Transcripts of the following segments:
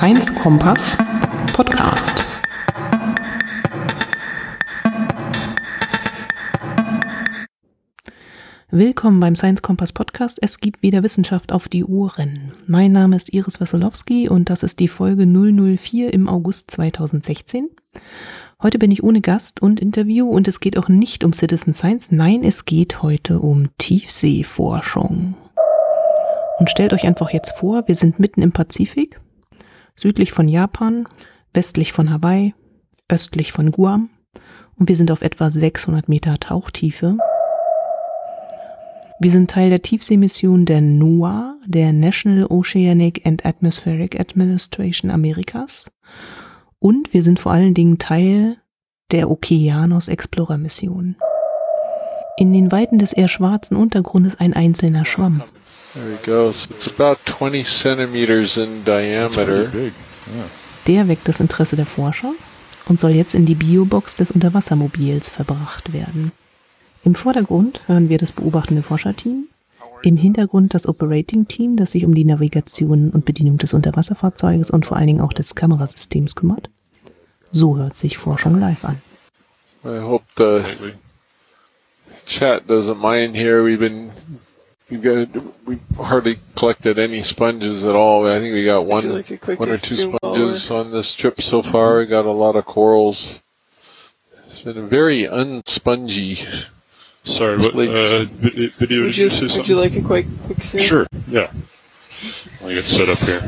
Science Kompass Podcast. Willkommen beim Science Kompass Podcast. Es gibt wieder Wissenschaft auf die Ohren. Mein Name ist Iris Wassolowski und das ist die Folge 004 im August 2016. Heute bin ich ohne Gast und Interview und es geht auch nicht um Citizen Science. Nein, es geht heute um Tiefseeforschung. Und stellt euch einfach jetzt vor, wir sind mitten im Pazifik, südlich von Japan, westlich von Hawaii, östlich von Guam und wir sind auf etwa 600 Meter Tauchtiefe. Wir sind Teil der Tiefseemission der NOAA, der National Oceanic and Atmospheric Administration Amerikas. Und wir sind vor allen Dingen Teil der Okeanos Explorer Mission. In den Weiten des eher schwarzen Untergrundes ein einzelner Schwamm. There we go. So it's about 20 centimeters in diameter. Der weckt das Interesse der Forscher und soll jetzt in die Biobox des Unterwassermobils verbracht werden. Im Vordergrund hören wir das beobachtende Forscherteam, im Hintergrund das Operating Team, das sich um die Navigation und Bedienung des Unterwasserfahrzeuges und vor allen Dingen auch des Kamerasystems kümmert. So hört sich Forschung live an. I hope the chat doesn't mind here. We've been we've got we hardly collected any sponges at all. I think we got one like one or two zoom sponges on this trip so far. We got a lot of corals. It's been a very unspongy. Sorry, what uh, vi- video Would you, you would you like a quick quick zoom? Sure, yeah. I'll get set up here.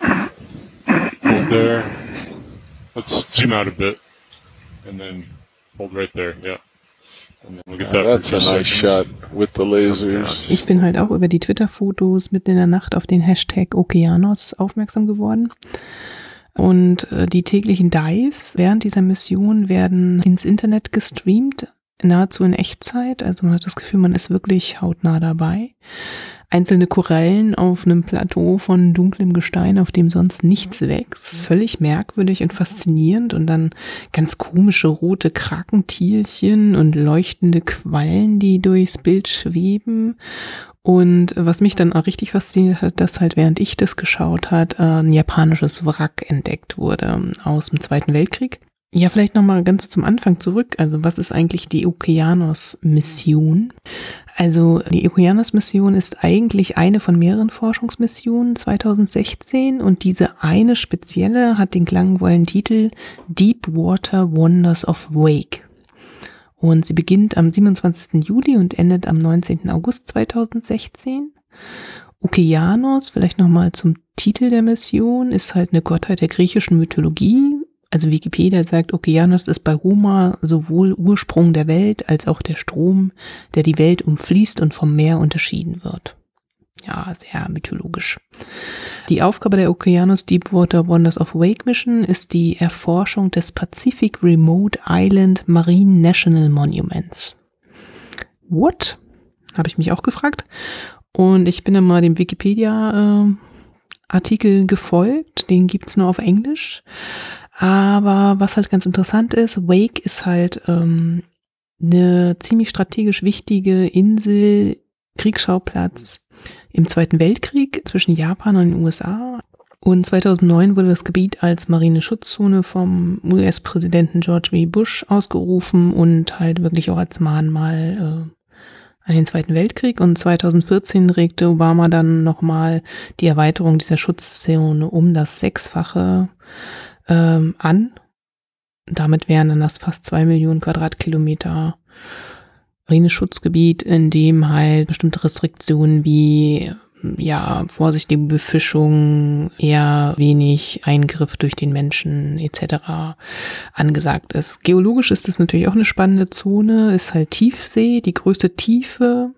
Hold there. Let's zoom out a bit, and then hold right there. Yeah. Yeah, that. for that's a two nice seconds. shot with the lasers. Ich bin halt auch über die Twitter-Fotos mitten in der Nacht auf den Hashtag Okeanos aufmerksam geworden. Und äh, die täglichen Dives während dieser Mission werden ins Internet gestreamt, nahezu in Echtzeit. Also man hat das Gefühl, man ist wirklich hautnah dabei. Einzelne Korallen auf einem Plateau von dunklem Gestein, auf dem sonst nichts wächst. Völlig merkwürdig und faszinierend. Und dann ganz komische rote Krakentierchen und leuchtende Quallen, die durchs Bild schweben. Und was mich dann auch richtig fasziniert hat, dass halt während ich das geschaut hat, äh, ein japanisches Wrack entdeckt wurde aus dem Zweiten Weltkrieg. Ja, vielleicht nochmal ganz zum Anfang zurück. Also was ist eigentlich die Okeanos-Mission? Also die Okeanos-Mission ist eigentlich eine von mehreren Forschungsmissionen 2016 und diese eine spezielle hat den klangvollen Titel Deep Water Wonders of Wake. Und sie beginnt am 27. Juli und endet am 19. August 2016. Okeanos, vielleicht nochmal zum Titel der Mission, ist halt eine Gottheit der griechischen Mythologie. Also Wikipedia sagt, Okeanos ist bei Homer sowohl Ursprung der Welt als auch der Strom, der die Welt umfließt und vom Meer unterschieden wird. Ja, sehr mythologisch. Die Aufgabe der Okeanos Deepwater Wonders of Wake Mission ist die Erforschung des Pacific Remote Island Marine National Monuments. What? Habe ich mich auch gefragt. Und ich bin dann mal dem Wikipedia-Artikel gefolgt. Den gibt's nur auf Englisch. Aber was halt ganz interessant ist, Wake ist halt ähm, eine ziemlich strategisch wichtige Insel, Kriegsschauplatz im Zweiten Weltkrieg zwischen Japan und den USA. Und 2009 wurde das Gebiet als Marineschutzzone vom US-Präsidenten George W. Bush ausgerufen und halt wirklich auch als Mahnmal äh, an den Zweiten Weltkrieg. Und 2014 regte Obama dann nochmal die Erweiterung dieser Schutzzone um das Sechsfache ähm, an. Damit wären dann das fast zwei Millionen Quadratkilometer Marineschutzgebiet, in dem halt bestimmte Restriktionen wie ja, vorsichtige Befischung, eher wenig Eingriff durch den Menschen etc. angesagt ist. Geologisch ist das natürlich auch eine spannende Zone, ist halt Tiefsee, die größte Tiefe,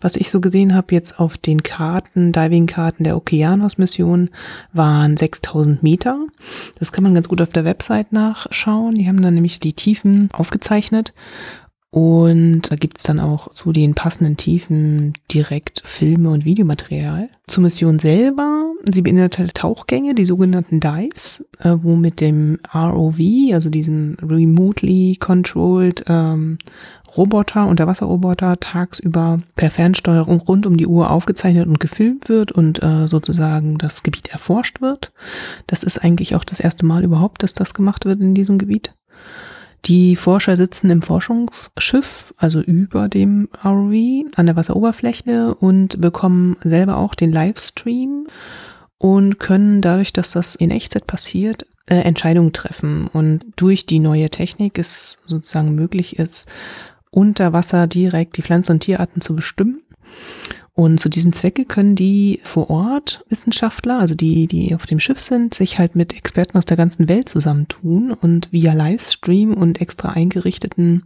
was ich so gesehen habe jetzt auf den Karten, Diving-Karten der Okeanos-Mission, waren 6000 Meter. Das kann man ganz gut auf der Website nachschauen. Die haben dann nämlich die Tiefen aufgezeichnet. Und da gibt's dann auch zu den passenden Tiefen direkt Filme und Videomaterial. Zur Mission selber, sie beinhaltet Tauchgänge, die sogenannten Dives, äh, wo mit dem ROV, also diesem remotely controlled ähm, Roboter, Unterwasserroboter, tagsüber per Fernsteuerung rund um die Uhr aufgezeichnet und gefilmt wird und äh, sozusagen das Gebiet erforscht wird. Das ist eigentlich auch das erste Mal überhaupt, dass das gemacht wird in diesem Gebiet. Die Forscher sitzen im Forschungsschiff, also über dem ROV, an der Wasseroberfläche und bekommen selber auch den Livestream und können dadurch, dass das in Echtzeit passiert, äh, Entscheidungen treffen. Und durch die neue Technik ist sozusagen möglich ist, unter Wasser direkt die Pflanzen- und Tierarten zu bestimmen. Und zu diesem Zwecke können die vor Ort Wissenschaftler, also die, die auf dem Schiff sind, sich halt mit Experten aus der ganzen Welt zusammentun und via Livestream und extra eingerichteten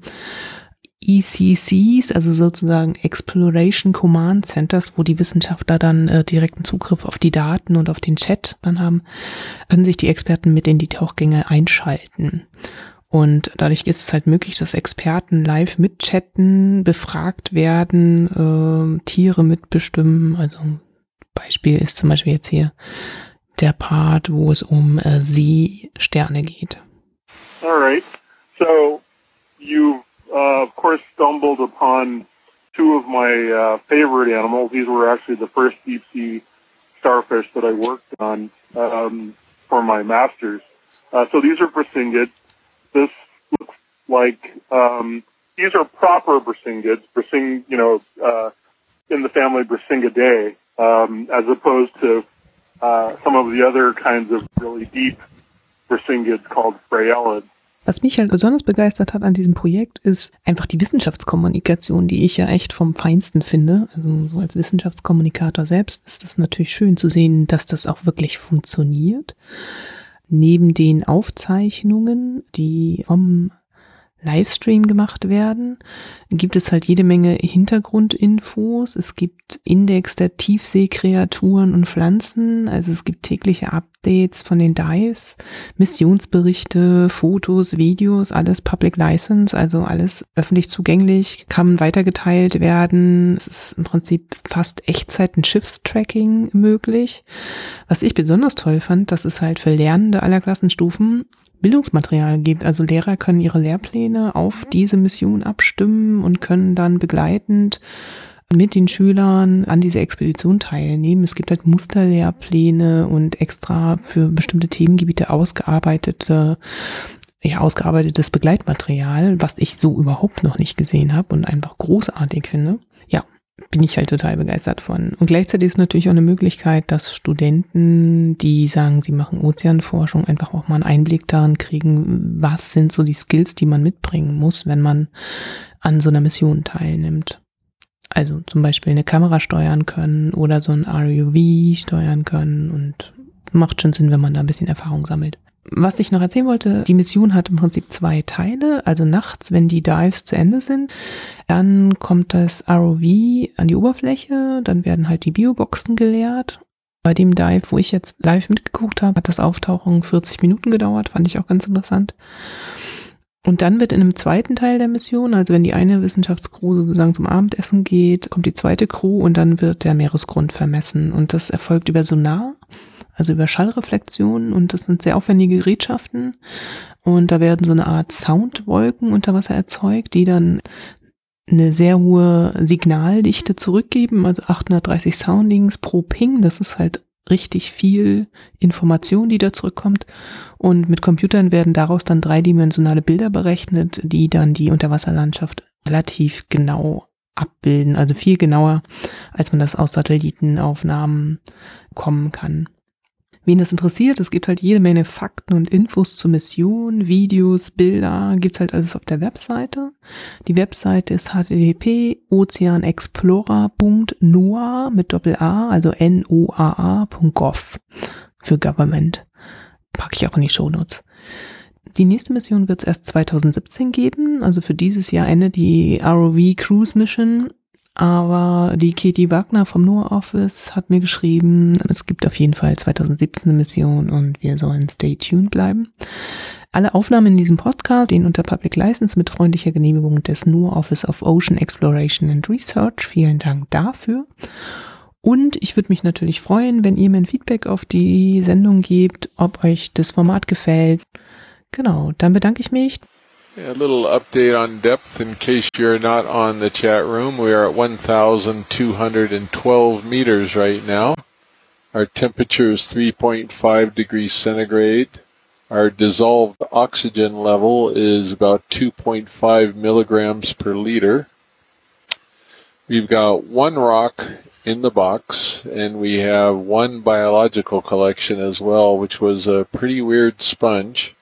ECCs, also sozusagen Exploration Command Centers, wo die Wissenschaftler dann äh, direkten Zugriff auf die Daten und auf den Chat dann haben, können sich die Experten mit in die Tauchgänge einschalten. Und dadurch ist es halt möglich, dass Experten live mitchatten, befragt werden, äh, Tiere mitbestimmen. Also Beispiel ist zum Beispiel jetzt hier der Part, wo es um äh, Seesterne geht. All right. So you uh, of course stumbled upon two of my uh, favorite animals. These were actually the first deep sea starfish that I worked on um, for my master's. Uh, so these are Brisingids. This looks like um, these are proper Brisingids, Brising, you know, uh, in the family Brisingidae, um, as opposed to uh, some of the other kinds of really deep Brisingids called Freyelids. Was mich halt besonders begeistert hat an diesem Projekt, ist einfach die Wissenschaftskommunikation, die ich ja echt vom Feinsten finde. Also so als Wissenschaftskommunikator selbst ist es natürlich schön zu sehen, dass das auch wirklich funktioniert. Neben den Aufzeichnungen, die vom Livestream gemacht werden, gibt es halt jede Menge Hintergrundinfos. Es gibt Index der Tiefseekreaturen und Pflanzen. Also es gibt tägliche Updates von den Dives, Missionsberichte, Fotos, Videos, alles Public License, also alles öffentlich zugänglich, kann weitergeteilt werden. Es ist im Prinzip fast Echtzeit ein Schiffstracking möglich. Was ich besonders toll fand, das ist halt für Lernende aller Klassenstufen Bildungsmaterial gibt. Also Lehrer können ihre Lehrpläne auf diese Mission abstimmen und können dann begleitend mit den Schülern an dieser Expedition teilnehmen. Es gibt halt Musterlehrpläne und extra für bestimmte Themengebiete ausgearbeitete ja, ausgearbeitetes Begleitmaterial, was ich so überhaupt noch nicht gesehen habe und einfach großartig finde bin ich halt total begeistert von. Und gleichzeitig ist natürlich auch eine Möglichkeit, dass Studenten, die sagen, sie machen Ozeanforschung, einfach auch mal einen Einblick darin kriegen, was sind so die Skills, die man mitbringen muss, wenn man an so einer Mission teilnimmt. Also zum Beispiel eine Kamera steuern können oder so ein RUV steuern können und macht schon Sinn, wenn man da ein bisschen Erfahrung sammelt was ich noch erzählen wollte, die Mission hat im Prinzip zwei Teile. Also nachts, wenn die Dives zu Ende sind, dann kommt das ROV an die Oberfläche, dann werden halt die Bioboxen geleert. Bei dem Dive, wo ich jetzt live mitgeguckt habe, hat das Auftauchen 40 Minuten gedauert, fand ich auch ganz interessant. Und dann wird in einem zweiten Teil der Mission, also wenn die eine Wissenschaftscrew sozusagen zum Abendessen geht, kommt die zweite Crew und dann wird der Meeresgrund vermessen. Und das erfolgt über Sonar also über Schallreflexionen. Und das sind sehr aufwendige Gerätschaften. Und da werden so eine Art Soundwolken unter Wasser erzeugt, die dann eine sehr hohe Signaldichte zurückgeben, also 830 Soundings pro Ping, das ist halt richtig viel Information, die da zurückkommt. Und mit Computern werden daraus dann dreidimensionale Bilder berechnet, die dann die Unterwasserlandschaft relativ genau abbilden, also viel genauer, als man das aus Satellitenaufnahmen kommen kann. Wen das interessiert, es gibt halt jede Menge Fakten und Infos zur Mission, Videos, Bilder, gibt's halt alles auf der Webseite. Die Webseite ist http ozeanexplorer.noaa mit Doppel A, also N-O-A-A.gov für Government. Packe ich auch in die Shownotes. Die nächste Mission wird es erst 2017 geben, also für dieses Jahr endet die ROV Cruise Mission Aber die Katie Wagner vom NOAA Office hat mir geschrieben, es gibt auf jeden Fall 2017 eine Mission und wir sollen stay tuned bleiben. Alle Aufnahmen in diesem Podcast stehen unter Public License mit freundlicher Genehmigung des NOAA Office of Ocean Exploration and Research. Vielen Dank dafür. Und ich würde mich natürlich freuen, wenn ihr mir ein Feedback auf die Sendung gebt, ob euch das Format gefällt. Genau, dann bedanke ich mich. A little update on depth in case you're not on the chat room. We are at 1,212 meters right now. Our temperature is 3.5 degrees centigrade. Our dissolved oxygen level is about 2.5 milligrams per liter. We've got one rock in the box and we have one biological collection as well, which was a pretty weird sponge.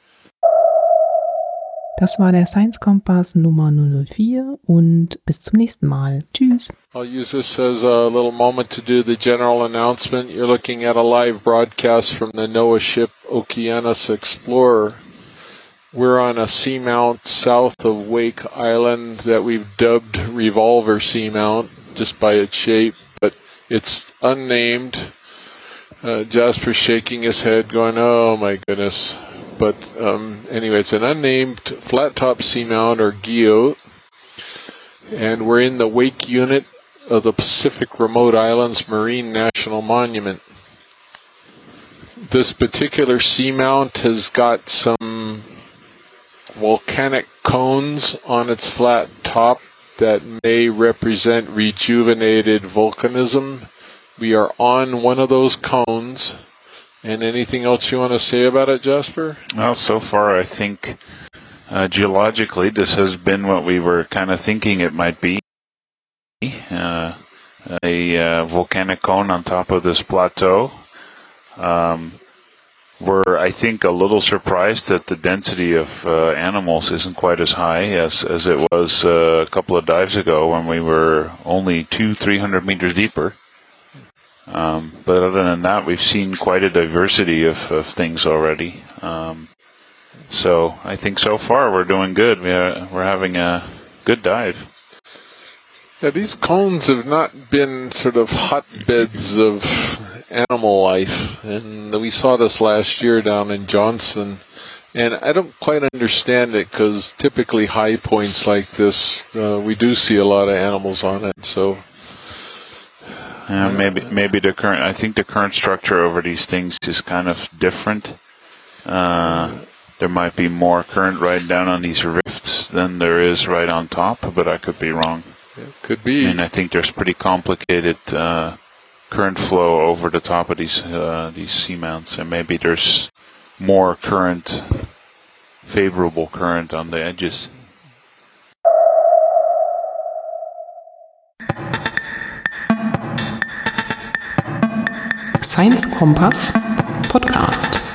Das war der Science Kompass Nummer 004 und bis zum nächsten Mal. Tschüss. I'll use this as a little moment to do the general announcement. You're looking at a live broadcast from the NOAA ship Okeanos Explorer. We're on a seamount south of Wake Island that we've dubbed Revolver Seamount just by its shape, but it's unnamed. Uh, Jasper's shaking his head going, oh my goodness. But um, anyway, it's an unnamed flat top seamount or guyot. And we're in the wake unit of the Pacific Remote Islands Marine National Monument. This particular seamount has got some volcanic cones on its flat top that may represent rejuvenated volcanism. We are on one of those cones. And anything else you want to say about it, Jasper? Well, so far I think uh, geologically this has been what we were kind of thinking it might be. Uh, a uh, volcanic cone on top of this plateau. Um, we're, I think, a little surprised that the density of uh, animals isn't quite as high as, as it was uh, a couple of dives ago when we were only two, three hundred meters deeper. Um, but other than that, we've seen quite a diversity of, of things already. Um, so I think so far we're doing good. We are, we're having a good dive. Yeah, these cones have not been sort of hotbeds of animal life, and we saw this last year down in Johnson. And I don't quite understand it because typically high points like this, uh, we do see a lot of animals on it. So uh, maybe maybe the current. I think the current structure over these things is kind of different. Uh, there might be more current right down on these rifts than there is right on top, but I could be wrong. It could be. And I think there's pretty complicated uh, current flow over the top of these uh, these seamounts, and maybe there's more current, favorable current on the edges. Science Kompass Podcast.